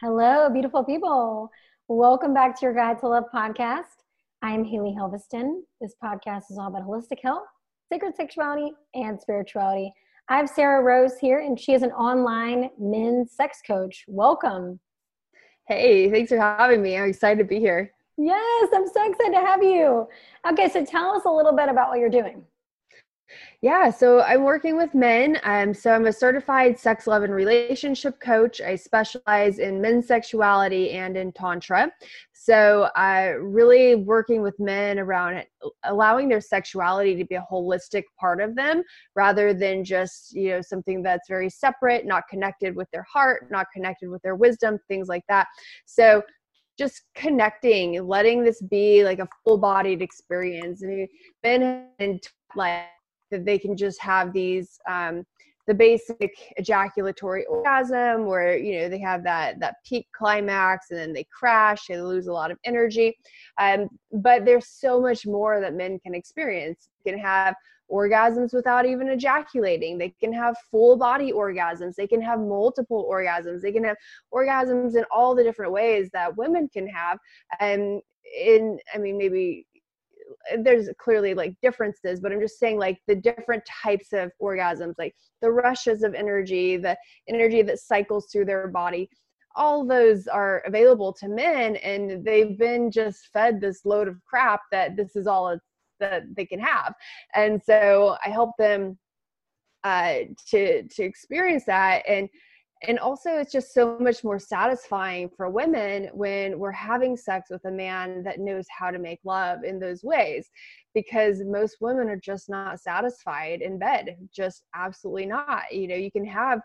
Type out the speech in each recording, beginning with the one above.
Hello, beautiful people. Welcome back to your Guide to Love podcast. I'm Haley Helveston. This podcast is all about holistic health, sacred sexuality, and spirituality. I have Sarrah Rose here, and she is an online men's sex coach. Welcome. Hey, thanks for having me. I'm excited to be here. Yes, I'm so excited to have you. Okay, so tell us a little bit about what you're doing. Yeah, so I'm working with men. Um, so I'm a certified sex, love, and relationship coach. I specialize in men's sexuality and in tantra. So I uh, really working with men around allowing their sexuality to be a holistic part of them, rather than just you know something that's very separate, not connected with their heart, not connected with their wisdom, things like that. So just connecting, letting this be like a full bodied experience. I mean, men like that they can just have these um, the basic ejaculatory orgasm where you know they have that that peak climax and then they crash they lose a lot of energy. Um, but there's so much more that men can experience. Can have orgasms without even ejaculating. They can have full body orgasms. They can have multiple orgasms. They can have orgasms in all the different ways that women can have. And in i mean maybe there's clearly like differences but i'm just saying like the different types of orgasms like the rushes of energy the energy that cycles through their body all those are available to men and they've been just fed this load of crap that this is all that they can have. And so i help them uh, to to experience that and and also it's just so much more satisfying for women when we're having sex with a man that knows how to make love in those ways because most women are just not satisfied in bed just absolutely not. You know you can have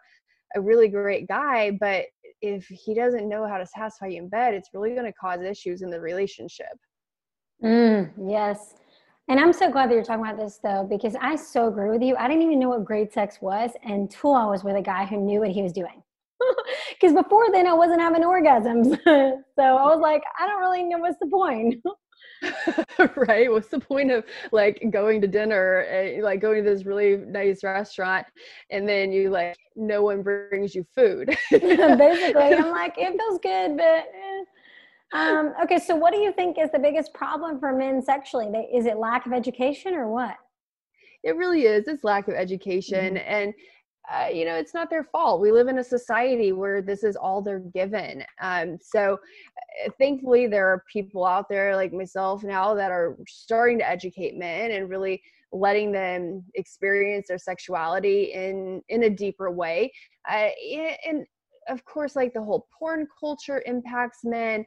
a really great guy but if he doesn't know how to satisfy you in bed it's really going to cause issues in the relationship. Mm, yes. And I'm so glad that you're talking about this though, because I so agree with you. I didn't even know what great sex was until I was with a guy who knew what he was doing because before then I wasn't having orgasms. so I was like, I don't really know what's the point. right what's the point of like going to dinner uh, like going to this really nice restaurant and then you like no one brings you food basically i'm like it feels good but eh. um, okay so what do you think is the biggest problem for men sexually is it lack of education or what it really is it's lack of education mm-hmm. and uh, you know it's not their fault. We live in a society where this is all they're given. Um, so uh, thankfully there are people out there like myself now that are starting to educate men and really letting them experience their sexuality in in a deeper way. Uh, and of course like the whole porn culture impacts men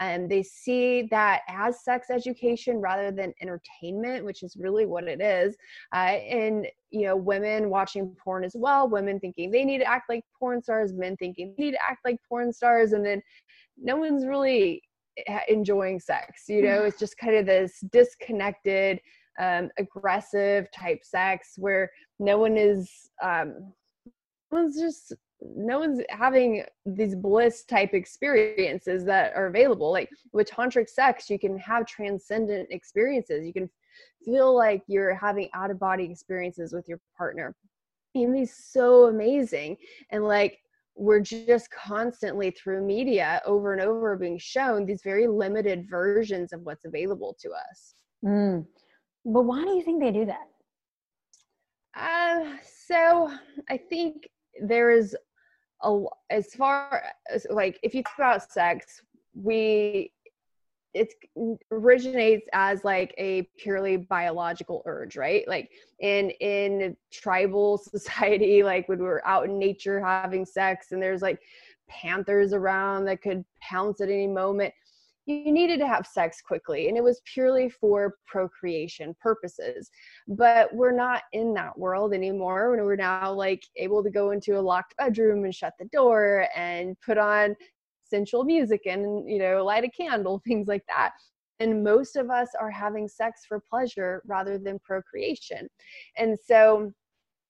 and they see that as sex education rather than entertainment which is really what it is uh, and you know women watching porn as well women thinking they need to act like porn stars men thinking they need to act like porn stars and then no one's really eh, enjoying sex you know? It's just kind of this disconnected um, aggressive type sex where no one is um, no one's just no one's having these bliss type experiences that are available. Like with tantric sex you can have transcendent experiences. You can feel like you're having out of body experiences with your partner. It can be so amazing. And like we're just constantly through media over and over being shown these very limited versions of what's available to us. Mm. but why do you think they do that? Uh, so i think there is a, as far as like if you think about sex we it originates as like a purely biological urge right? Like in in tribal society like when we are out in nature having sex and there's like panthers around that could pounce at any moment you needed to have sex quickly and it was purely for procreation purposes. But we're not in that world anymore when we're now like able to go into a locked bedroom and shut the door and put on sensual music and you know light a candle things like that. And most of us are having sex for pleasure rather than procreation. And so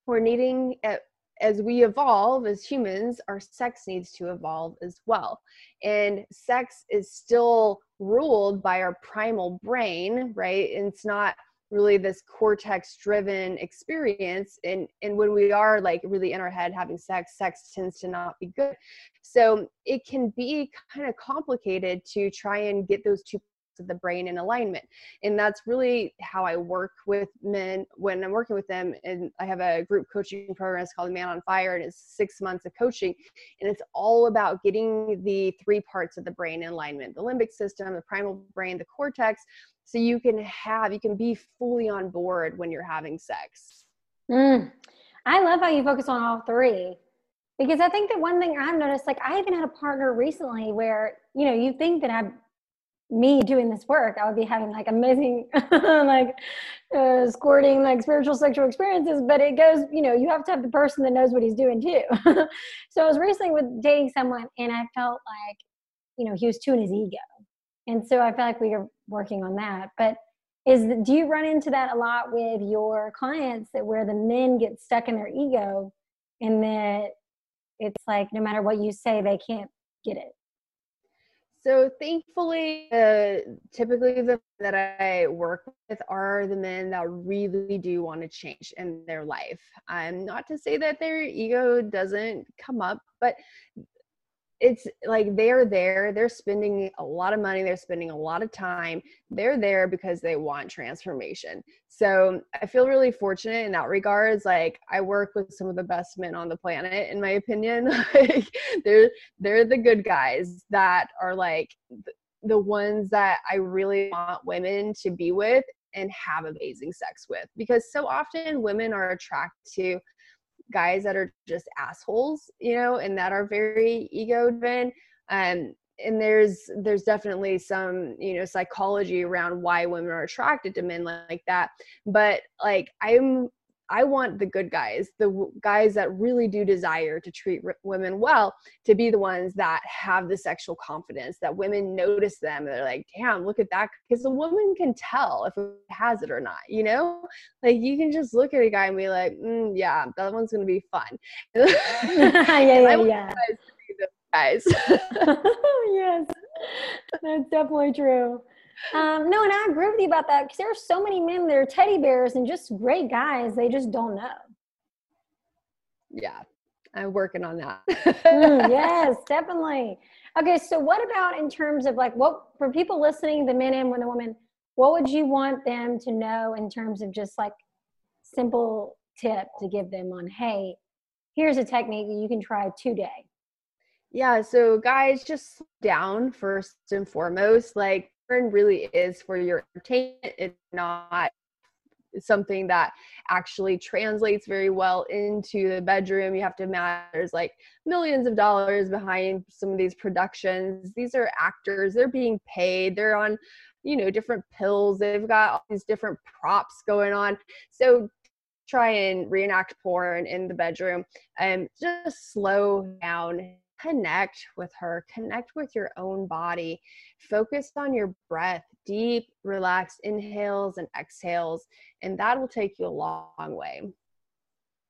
we're needing at as we evolve as humans, our sex needs to evolve as well. And sex is still ruled by our primal brain, right? And it's not really this cortex driven experience and and when we are like really in our head having sex sex tends to not be good so it can be kind of complicated to try and get those two of the brain in alignment and that's really how i work with men when i'm working with them and i have a group coaching program it's called man on fire and it's six months of coaching and it's all about getting the three parts of the brain in alignment the limbic system the primal brain the cortex so you can have you can be fully on board when you're having sex mm. i love how you focus on all three because i think that one thing i've noticed like i even had a partner recently where you know you think that i'm me doing this work i would be having like amazing like uh, squirting like spiritual sexual experiences but it goes you know you have to have the person that knows what he's doing too. So i was recently with dating someone and i felt like you know he was too in his ego. And so i feel like we are working on that. But is do you run into that a lot with your clients that where the men get stuck in their ego and that it's like no matter what you say they can't get it so thankfully uh, typically the that i work with are the men that really do want to change in their life. Um not to say that their ego doesn't come up but it's like they're there they're spending a lot of money they're spending a lot of time they're there because they want transformation. So i feel really fortunate in that regards like i work with some of the best men on the planet in my opinion. Like they're they're the good guys that are like the ones that i really want women to be with and have amazing sex with. Because so often women are attracted to guys that are just assholes, you know, and that are very ego driven. Um, and there's there's definitely some you know psychology around why women are attracted to men like that but like i'm I want the good guys, the guys that really do desire to treat women well, to be the ones that have the sexual confidence that women notice them. They're like, damn, look at that. Because a woman can tell if it has it or not, you know? Like you can just look at a guy and be like, mm, yeah, that one's going to be fun. yeah, yeah, yeah. Guys. yes, that's definitely true. Um, no, and I agree with you about that because there are so many men that are teddy bears and just great guys. They just don't know. Yeah, I'm working on that. mm, yes, definitely. Okay, so what about in terms of like what for people listening, the men and the women, what would you want them to know in terms of just like simple tip to give them on, hey, here's a technique that you can try today? Yeah, so guys, just down first and foremost. Like really is for your entertainment. It's not something that actually translates very well into the bedroom. You have to imagine there's like millions of dollars behind some of these productions. These are actors, they're being paid, they're on, you know, different pills, they've got all these different props going on. So try and reenact porn in the bedroom and just slow down connect with her, connect with your own body, focus on your breath, deep, relaxed inhales and exhales, and that will take you a long way.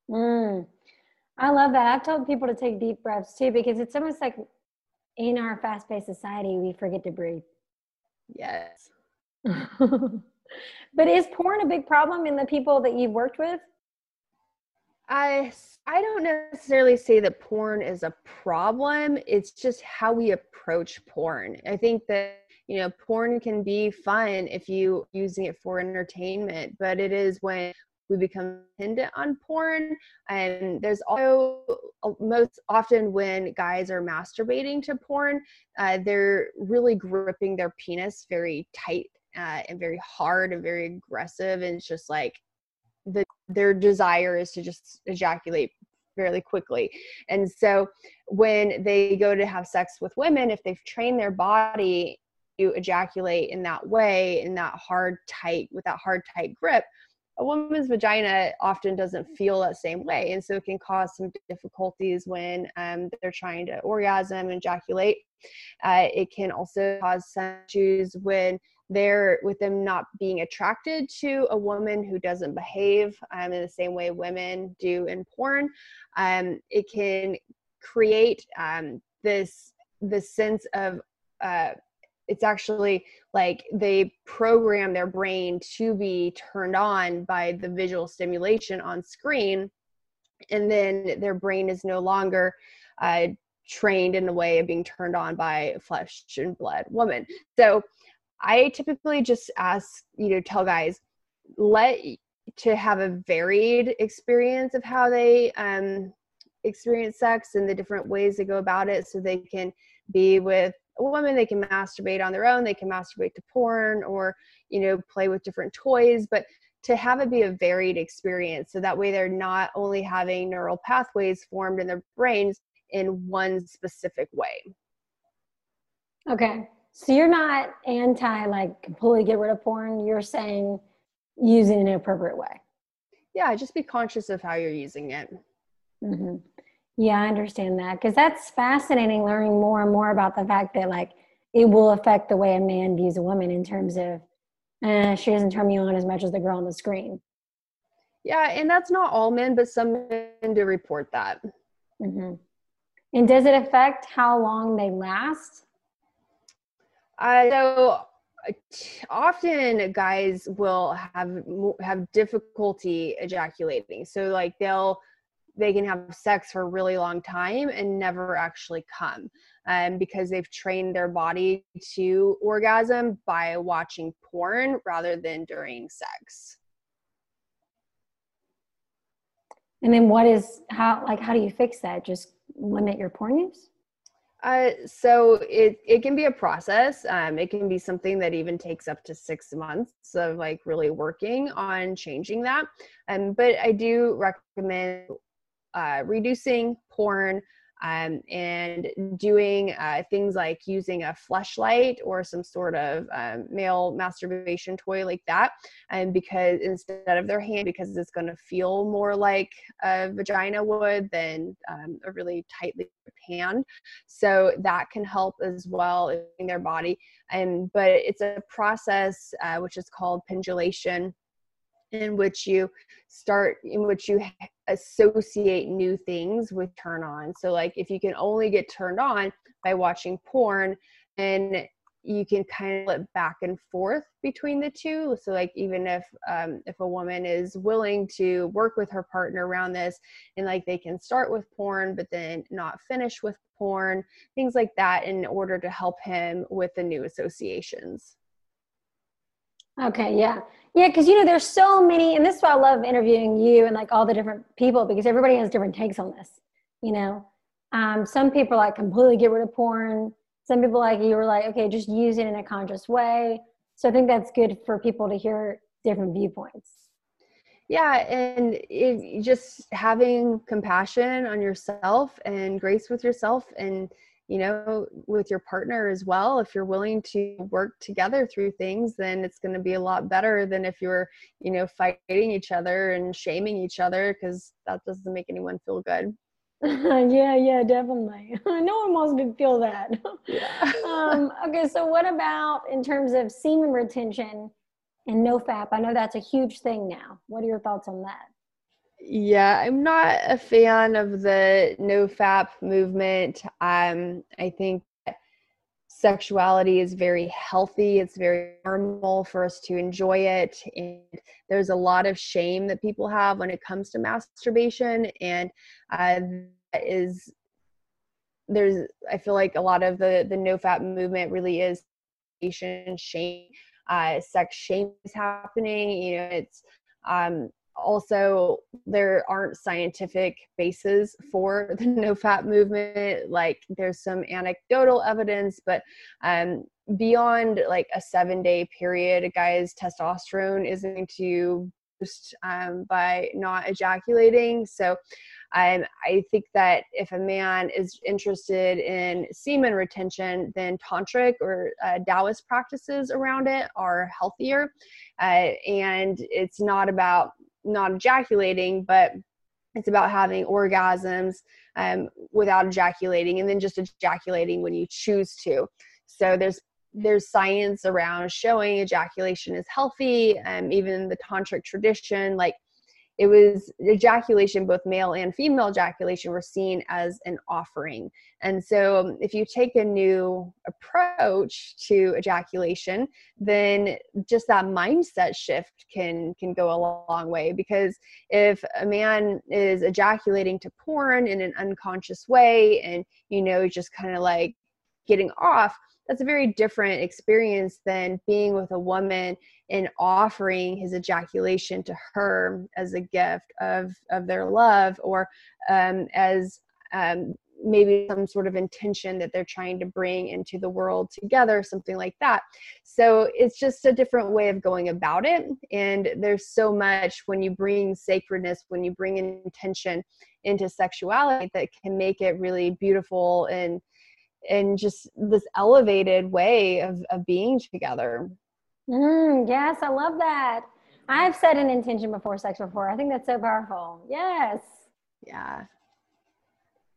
Mm, I love that. I've told people to take deep breaths too because it's almost like in our fast paced society, we forget to breathe. Yes. but is porn a big problem in the people that you've worked with? I I don't necessarily say that porn is a problem. It's just how we approach porn. I think that you know porn can be fun if you using it for entertainment, but it is when we become dependent on porn and there's also most often when guys are masturbating to porn uh, they're really gripping their penis very tight uh, and very hard and very aggressive and it's just like the their desire is to just ejaculate fairly quickly. And so when they go to have sex with women, if they've trained their body to ejaculate in that way, in that hard, tight, with that hard, tight grip, a woman's vagina often doesn't feel that same way. And so it can cause some difficulties when um, they're trying to orgasm and ejaculate. Uh, it can also cause some issues when they're with them not being attracted to a woman who doesn't behave um, in the same way women do in porn um, it can create um, this this sense of uh, it's actually like they program their brain to be turned on by the visual stimulation on screen and then their brain is no longer uh, trained in the way of being turned on by flesh and blood woman. So i typically just ask you know tell guys let to have a varied experience of how they um, experience sex and the different ways they go about it so they can be with a woman. They can masturbate on their own. They can masturbate to porn or you know play with different toys. But to have it be a varied experience so that way they're not only having neural pathways formed in their brains in one specific way. Okay so you're not anti like completely get rid of porn. You're saying use it in an appropriate way. Yeah just be conscious of how you're using it. Mm-hmm. yeah i understand that because that's fascinating learning more and more about the fact that like it will affect the way a man views a woman in terms of uh, she doesn't turn me on as much as the girl on the screen. Yeah and that's not all men but some men do report that. Mm-hmm. and does it affect how long they last uh, so often guys will have have difficulty ejaculating. So like they'll they can have sex for a really long time and never actually come um, because they've trained their body to orgasm by watching porn rather than during sex. And then what is how like how do you fix that? Just limit your porn use uh, so it, it can be a process. Um, it can be something that even takes up to six months of like really working on changing that. Um, but I do recommend uh, reducing porn, um, and doing uh, things like using a Fleshlight or some sort of um, male masturbation toy like that and because instead of their hand because it's going to feel more like a vagina would than um, a really tightly hand so that can help as well in their body. And but it's a process uh, which is called pendulation in which you start in which you associate new things with turn on. So like if you can only get turned on by watching porn and you can kind of flip back and forth between the two. So like even if um, if a woman is willing to work with her partner around this and like they can start with porn but then not finish with porn things like that in order to help him with the new associations. Okay, yeah. Yeah, because you know, there's so many, and this is why I love interviewing you and like all the different people because everybody has different takes on this. You know, um, some people like completely get rid of porn. Some people like you were like, okay, just use it in a conscious way. So I think that's good for people to hear different viewpoints. Yeah, and it, just having compassion on yourself and grace with yourself and you know with your partner as well if you're willing to work together through things then it's going to be a lot better than if you're you know fighting each other and shaming each other because that doesn't make anyone feel good. Yeah yeah definitely. No one wants to feel that. Yeah. um, okay so what about in terms of semen retention and no fap i know that's a huge thing now. What are your thoughts on that yeah, I'm not a fan of the no fap movement. Um, I think sexuality is very healthy. It's very normal for us to enjoy it. And there's a lot of shame that people have when it comes to masturbation. And uh, that is, there's, I feel like a lot of the, the no fap movement really is shame. Uh, sex shame is happening. You know, it's, um, also there aren't scientific bases for the no fap movement like there's some anecdotal evidence but um, beyond like a seven day period a guy's testosterone is going to boost um, by not ejaculating so um, I think that if a man is interested in semen retention, then tantric or uh, Taoist practices around it are healthier. Uh, and it's not about not ejaculating, but it's about having orgasms um, without ejaculating and then just ejaculating when you choose to. So there's there's science around showing ejaculation is healthy. Um, even the tantric tradition, like it was ejaculation, both male and female ejaculation, were seen as an offering. And so, um, if you take a new approach to ejaculation, then just that mindset shift can can go a long way. Because if a man is ejaculating to porn in an unconscious way, and you know, just kind of like getting off, that's a very different experience than being with a woman and offering his ejaculation to her as a gift of of their love or um, as um, maybe some sort of intention that they're trying to bring into the world together something like that. So it's just a different way of going about it. And there's so much when you bring sacredness when you bring intention into sexuality that can make it really beautiful and and just this elevated way of, of being together. Mm, yes, I love that. I've set an intention before sex before. I think that's so powerful. Yes. Yeah.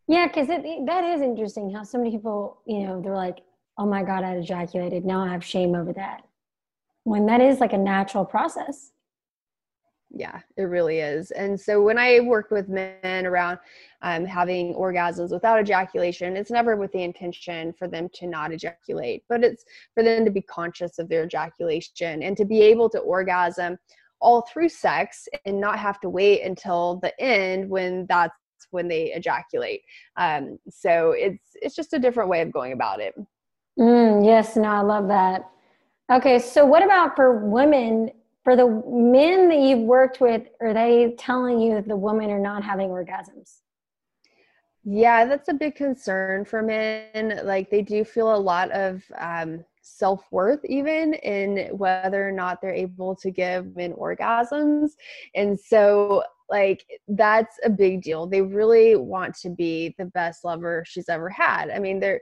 Yeah, because that is interesting how so many people, you know, they're like, oh my God, I ejaculated. Now I have shame over that. When that is like a natural process yeah it really is. And so when i work with men around um, having orgasms without ejaculation it's never with the intention for them to not ejaculate but it's for them to be conscious of their ejaculation and to be able to orgasm all through sex and not have to wait until the end when that's when they ejaculate. Um, so it's it's just a different way of going about it. Mm, yes no i love that. Okay so what about for women for the men that you've worked with, are they telling you that the women are not having orgasms? Yeah, that's a big concern for men. Like they do feel a lot of um, self worth, even in whether or not they're able to give men orgasms. And so, like, that's a big deal. They really want to be the best lover she's ever had. I mean, they're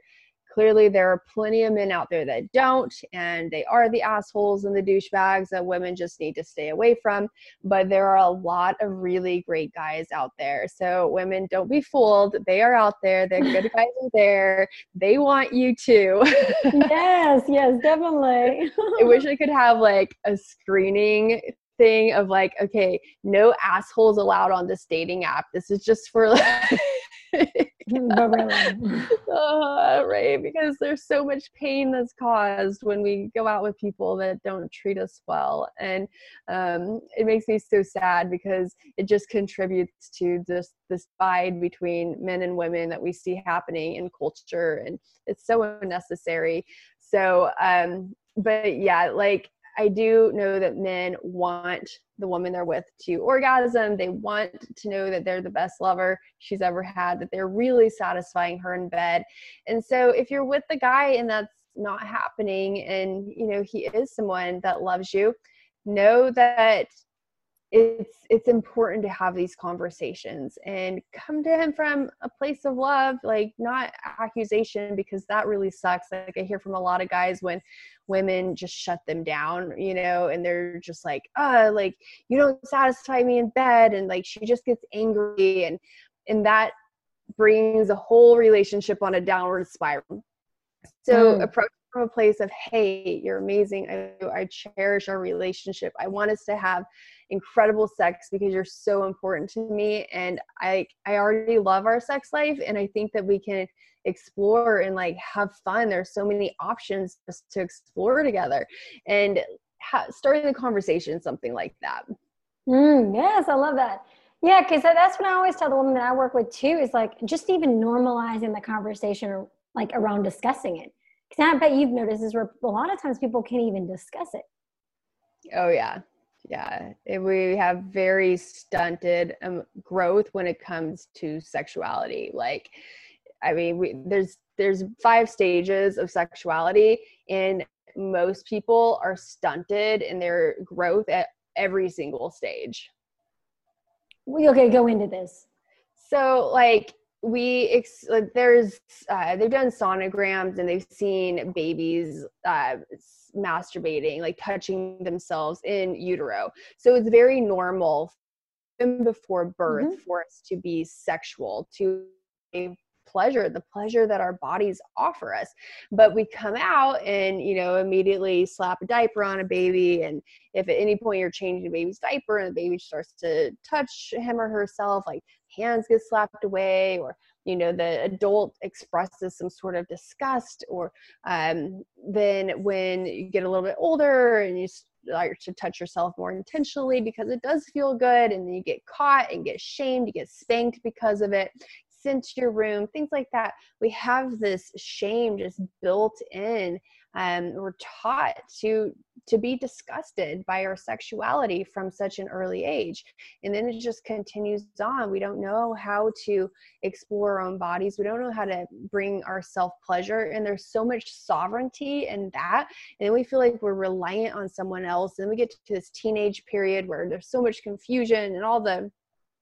clearly there are plenty of men out there that don't and they are the assholes and the douchebags that women just need to stay away from but there are a lot of really great guys out there. So women don't be fooled. They are out there. The good guys are there. They want you too. Yes yes definitely. I wish i could have like a screening thing of like okay no assholes allowed on this dating app. This is just for like uh, right because there's so much pain that's caused when we go out with people that don't treat us well and um, it makes me so sad because it just contributes to this this divide between men and women that we see happening in culture and it's so unnecessary. So um but yeah like I do know that men want the woman they're with to orgasm. They want to know that they're the best lover she's ever had, that they're really satisfying her in bed. And so if you're with the guy and that's not happening and you know he is someone that loves you, know that it's it's important to have these conversations and come to him from a place of love like not accusation because that really sucks like i hear from a lot of guys when women just shut them down you know and they're just like uh like you don't satisfy me in bed and like she just gets angry and and that brings a whole relationship on a downward spiral so mm. approach from a place of hey you're amazing. I, I cherish our relationship. I want us to have incredible sex because you're so important to me and i i already love our sex life and i think that we can explore and like have fun. There's so many options to explore together. And ha- starting the conversation something like that. Mm, yes i love that. Yeah because that's what i always tell the women that i work with too is like just even normalizing the conversation like around discussing it because i bet you've noticed is where a lot of times people can't even discuss it. Oh yeah. Yeah. We have very stunted um, growth when it comes to sexuality. Like i mean we, there's there's five stages of sexuality and most people are stunted in their growth at every single stage. We okay go into this. So like we ex- like there's uh, they've done sonograms and they've seen babies uh, masturbating like touching themselves in utero so it's very normal even before birth mm-hmm. for us to be sexual to pleasure the pleasure that our bodies offer us but we come out and you know immediately slap a diaper on a baby and if at any point you're changing the baby's diaper and the baby starts to touch him or herself like hands get slapped away or you know the adult expresses some sort of disgust or um, then when you get a little bit older and you start to touch yourself more intentionally because it does feel good and then you get caught and get shamed you get spanked because of it sent to your room things like that we have this shame just built in um, we're taught to to be disgusted by our sexuality from such an early age. And then it just continues on. We don't know how to explore our own bodies. We don't know how to bring our self pleasure and there's so much sovereignty in that. And we feel like we're reliant on someone else. And we get to this teenage period where there's so much confusion and all the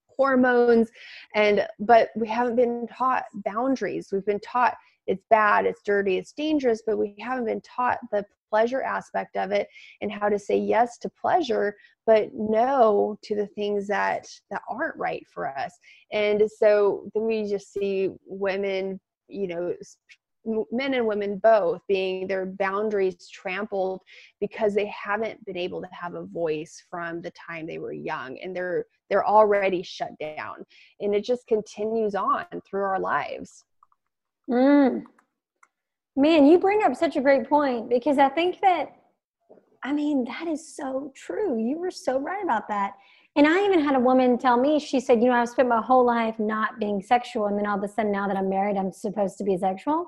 hormones. And but we haven't been taught boundaries. We've been taught it's bad, it's dirty, it's dangerous, but we haven't been taught the pleasure aspect of it and how to say yes to pleasure but no to the things that that aren't right for us. And so then we just see women you know men and women both being their boundaries trampled because they haven't been able to have a voice from the time they were young and they're they're already shut down. And it just continues on through our lives Mm. Man, you bring up such a great point because I think that, I mean, that is so true. You were so right about that. And I even had a woman tell me, she said, You know, I've spent my whole life not being sexual. And then all of a sudden, now that I'm married, I'm supposed to be sexual.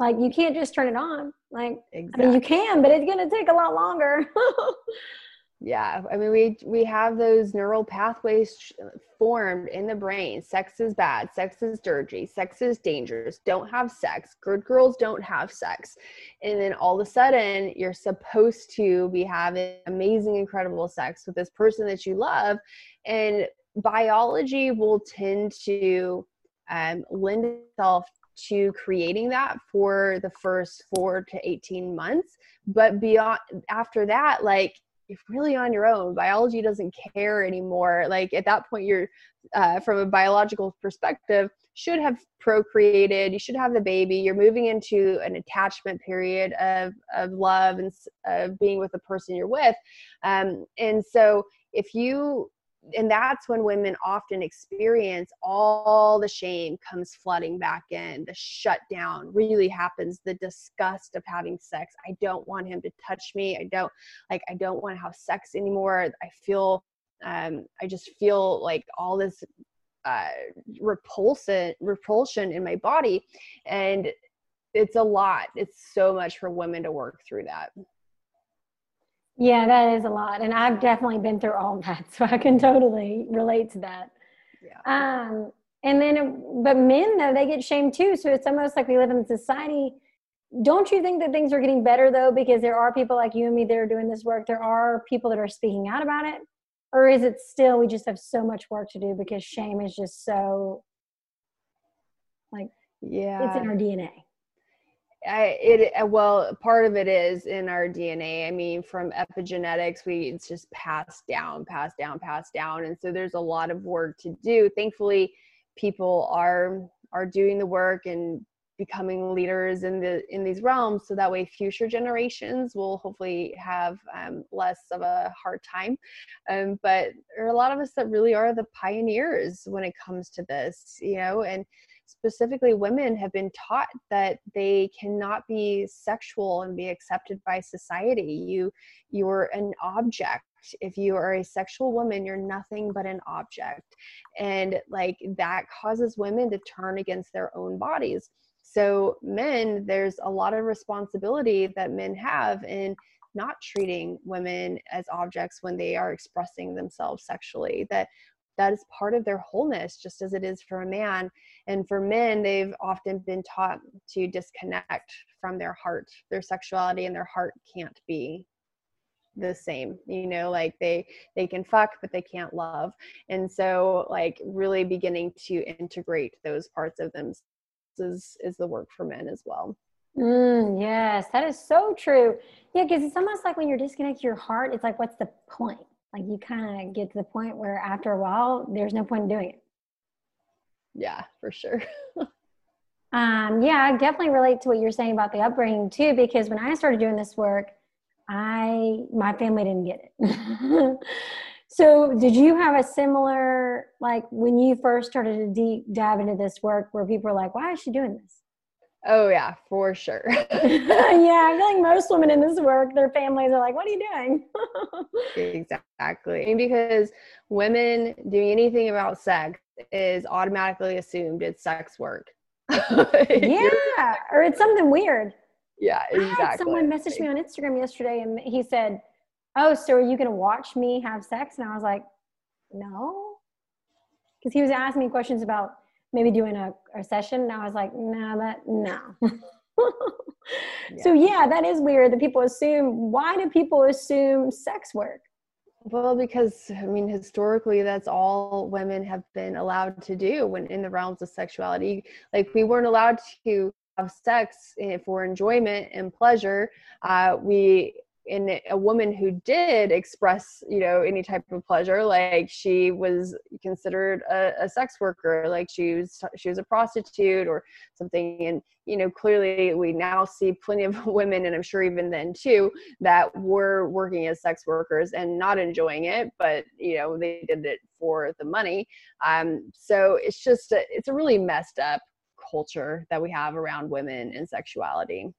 Like, you can't just turn it on. Like, exactly. I mean, you can, but it's going to take a lot longer. yeah i mean we we have those neural pathways formed in the brain. Sex is bad sex is dirty sex is dangerous don't have sex good girls don't have sex. And then all of a sudden you're supposed to be having amazing incredible sex with this person that you love. And biology will tend to um, lend itself to creating that for the first four to 18 months. But beyond after that like you're really on your own biology doesn't care anymore like at that point you're uh, from a biological perspective should have procreated you should have the baby you're moving into an attachment period of of love and of being with the person you're with. Um, and so if you and that's when women often experience all the shame comes flooding back in the shutdown really happens the disgust of having sex. I don't want him to touch me. I don't like i don't want to have sex anymore. I feel um, i just feel like all this uh, repulsion repulsion in my body and it's a lot. It's so much for women to work through that yeah, that is a lot. And I've definitely been through all that. So I can totally relate to that. Yeah. Um, and then, but men, though, they get shamed too. So it's almost like we live in a society. Don't you think that things are getting better though? Because there are people like you and me that are doing this work. There are people that are speaking out about it. Or is it still we just have so much work to do because shame is just so like, yeah, it's in our DNA. I, it uh, well part of it is in our dna i mean from epigenetics we it's just passed down passed down passed down. And so there's a lot of work to do. Thankfully people are are doing the work and becoming leaders in the in these realms. So that way future generations will hopefully have um, less of a hard time. Um, but there are a lot of us that really are the pioneers when it comes to this you know and specifically women have been taught that they cannot be sexual and be accepted by society. You you're an object. If you are a sexual woman you're nothing but an object. And like that causes women to turn against their own bodies. So men there's a lot of responsibility that men have in not treating women as objects when they are expressing themselves sexually that that is part of their wholeness just as it is for a man. And for men they've often been taught to disconnect from their heart. Their sexuality and their heart can't be the same you know like they they can fuck but they can't love. And so like really beginning to integrate those parts of them is is the work for men as well. Mm, yes that is so true. Yeah because it's almost like when you're disconnecting your heart it's like what's the point like you kind of get to the point where after a while, there's no point in doing it. Yeah, for sure. um, yeah, I definitely relate to what you're saying about the upbringing too, because when I started doing this work, I my family didn't get it. so, did you have a similar like when you first started to deep dive into this work, where people were like, "Why is she doing this?" Oh yeah, for sure. yeah, I feel like most women in this work, their families are like, "What are you doing?" exactly, because women doing anything about sex is automatically assumed it's sex work. yeah, or it's something weird. Yeah, exactly. someone messaged me on Instagram yesterday, and he said, "Oh, so are you going to watch me have sex?" And I was like, "No," because he was asking me questions about maybe doing a, a session and i was like no that no. So yeah. that is weird that people assume why do people assume sex work? Well because i mean historically that's all women have been allowed to do when in the realms of sexuality. Like we weren't allowed to have sex for enjoyment and pleasure. Uh, we in a woman who did express you know any type of pleasure like she was considered a, a, sex worker like she was she was a prostitute or something. And you know clearly we now see plenty of women and i'm sure even then too that were working as sex workers and not enjoying it but you know they did it for the money. Um so it's just a, it's a really messed up culture that we have around women and sexuality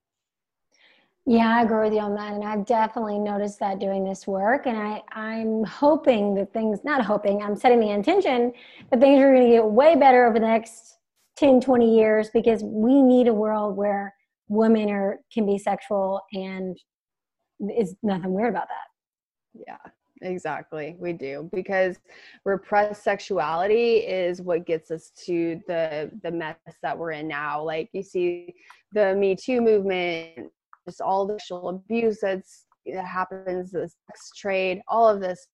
yeah, I agree with you on that. And I've definitely noticed that doing this work. And I, I'm hoping that things, not hoping, I'm setting the intention that things are going to get way better over the next 10, 20 years because we need a world where women are can be sexual and is nothing weird about that. Yeah, exactly we do because repressed sexuality is what gets us to the the mess that we're in now like you see the me too movement just all the sexual abuse that's that happens, the sex trade, all of this,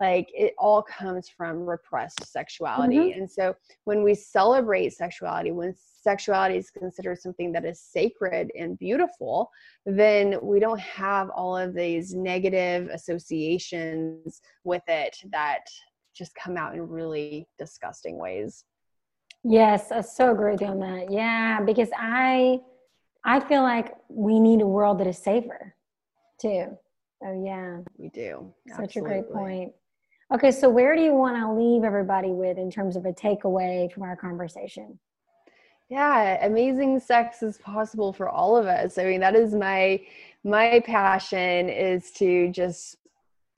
like it all comes from repressed sexuality. Mm-hmm. And so when we celebrate sexuality, when sexuality is considered something that is sacred and beautiful, then we don't have all of these negative associations with it that just come out in really disgusting ways. Yes, I so agree on that. Yeah, because I I feel like we need a world that is safer too. Oh yeah. We do. Such Absolutely. a great point. Okay, so where do you want to leave everybody with in terms of a takeaway from our conversation? Yeah, amazing sex is possible for all of us. I mean, that is my my passion is to just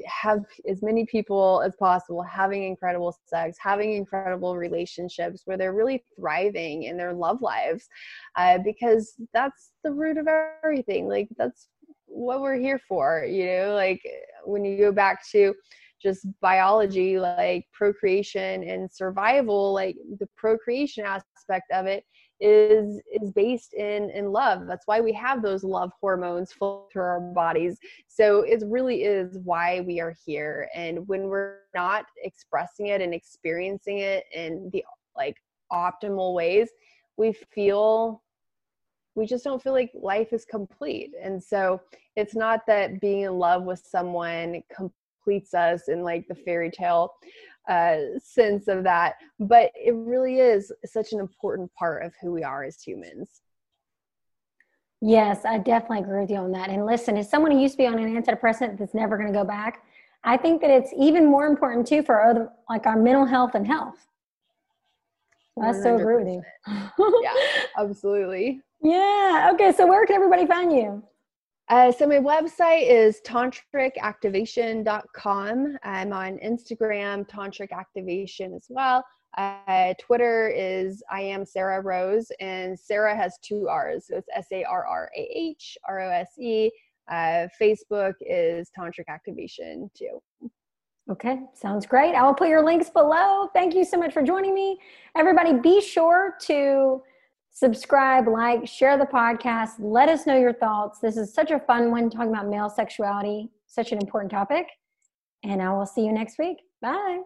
have as many people as possible having incredible sex, having incredible relationships where they're really thriving in their love lives, uh, because that's the root of everything. Like that's what we're here for, you know. Like when you go back to just biology, like procreation and survival, like the procreation aspect of it is is based in in love. That's why we have those love hormones flow through our bodies. So it really is why we are here. And when we're not expressing it and experiencing it in the like optimal ways we feel we just don't feel like life is complete. And so it's not that being in love with someone completes us in like the fairy tale uh, sense of that. But it really is such an important part of who we are as humans. Yes, I definitely agree with you on that. And listen, as someone who used to be on an antidepressant that's never going to go back, I think that it's even more important too for other, like our mental health and health. I so agree with you. yeah, absolutely. Yeah. Okay. So where can everybody find you? Uh, so my website is tantricactivation.com. I'm on Instagram, tantric activation as well. Uh, Twitter is I am Sarrah Rose, and Sarrah has two R's, so it's S A R R A H R O S E. Uh, Facebook is Tantric Activation too. Okay, sounds great. I will put your links below. Thank you so much for joining me. Everybody, be sure to subscribe, like, share the podcast. Let us know your thoughts. This is such a fun one talking about male sexuality, such an important topic. And I will see you next week. Bye.